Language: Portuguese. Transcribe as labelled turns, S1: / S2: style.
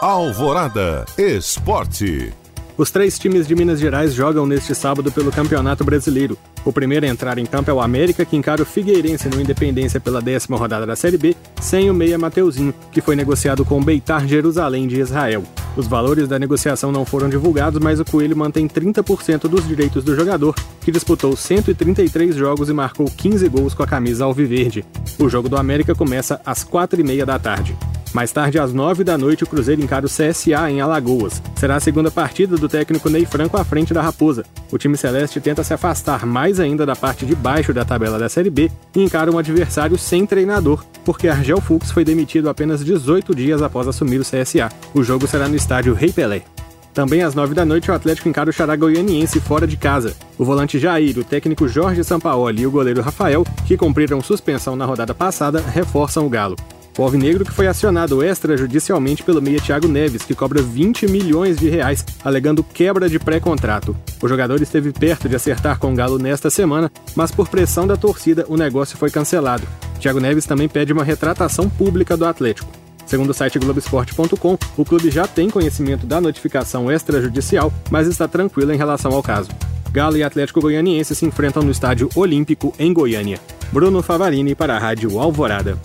S1: Alvorada Esporte.
S2: Os três times de Minas Gerais jogam neste sábado pelo Campeonato Brasileiro. O primeiro a entrar em campo é o América, que encara o Figueirense no Independência pela décima rodada da Série B, sem o meia Mateuzinho, que foi negociado com o Beitar Jerusalém de Israel. Os valores da negociação não foram divulgados, mas o Coelho mantém 30% dos direitos do jogador, que disputou 133 jogos e marcou 15 gols com a camisa alviverde. O jogo do América começa às 4h30 da tarde. Mais tarde, às 9 da noite, o Cruzeiro encara o CSA em Alagoas. Será a segunda partida do técnico Ney Franco à frente da Raposa. O time celeste tenta se afastar mais ainda da parte de baixo da tabela da Série B e encara um adversário sem treinador, porque Argel Fux foi demitido apenas 18 dias após assumir o CSA. O jogo será no estádio Rei Pelé. Também às 9 da noite, o Atlético encara o Xará Goianiense fora de casa. O volante Jair, o técnico Jorge Sampaoli e o goleiro Rafael, que cumpriram suspensão na rodada passada, reforçam o Galo. O Alvinegro que foi acionado extrajudicialmente pelo meia Thiago Neves, que cobra 20 milhões de reais, alegando quebra de pré-contrato. O jogador esteve perto de acertar com o Galo nesta semana, mas por pressão da torcida o negócio foi cancelado. Thiago Neves também pede uma retratação pública do Atlético. Segundo o site Globoesporte.com, o clube já tem conhecimento da notificação extrajudicial, mas está tranquilo em relação ao caso. Galo e Atlético Goianiense se enfrentam no Estádio Olímpico, em Goiânia. Bruno Favarini para a Rádio Alvorada.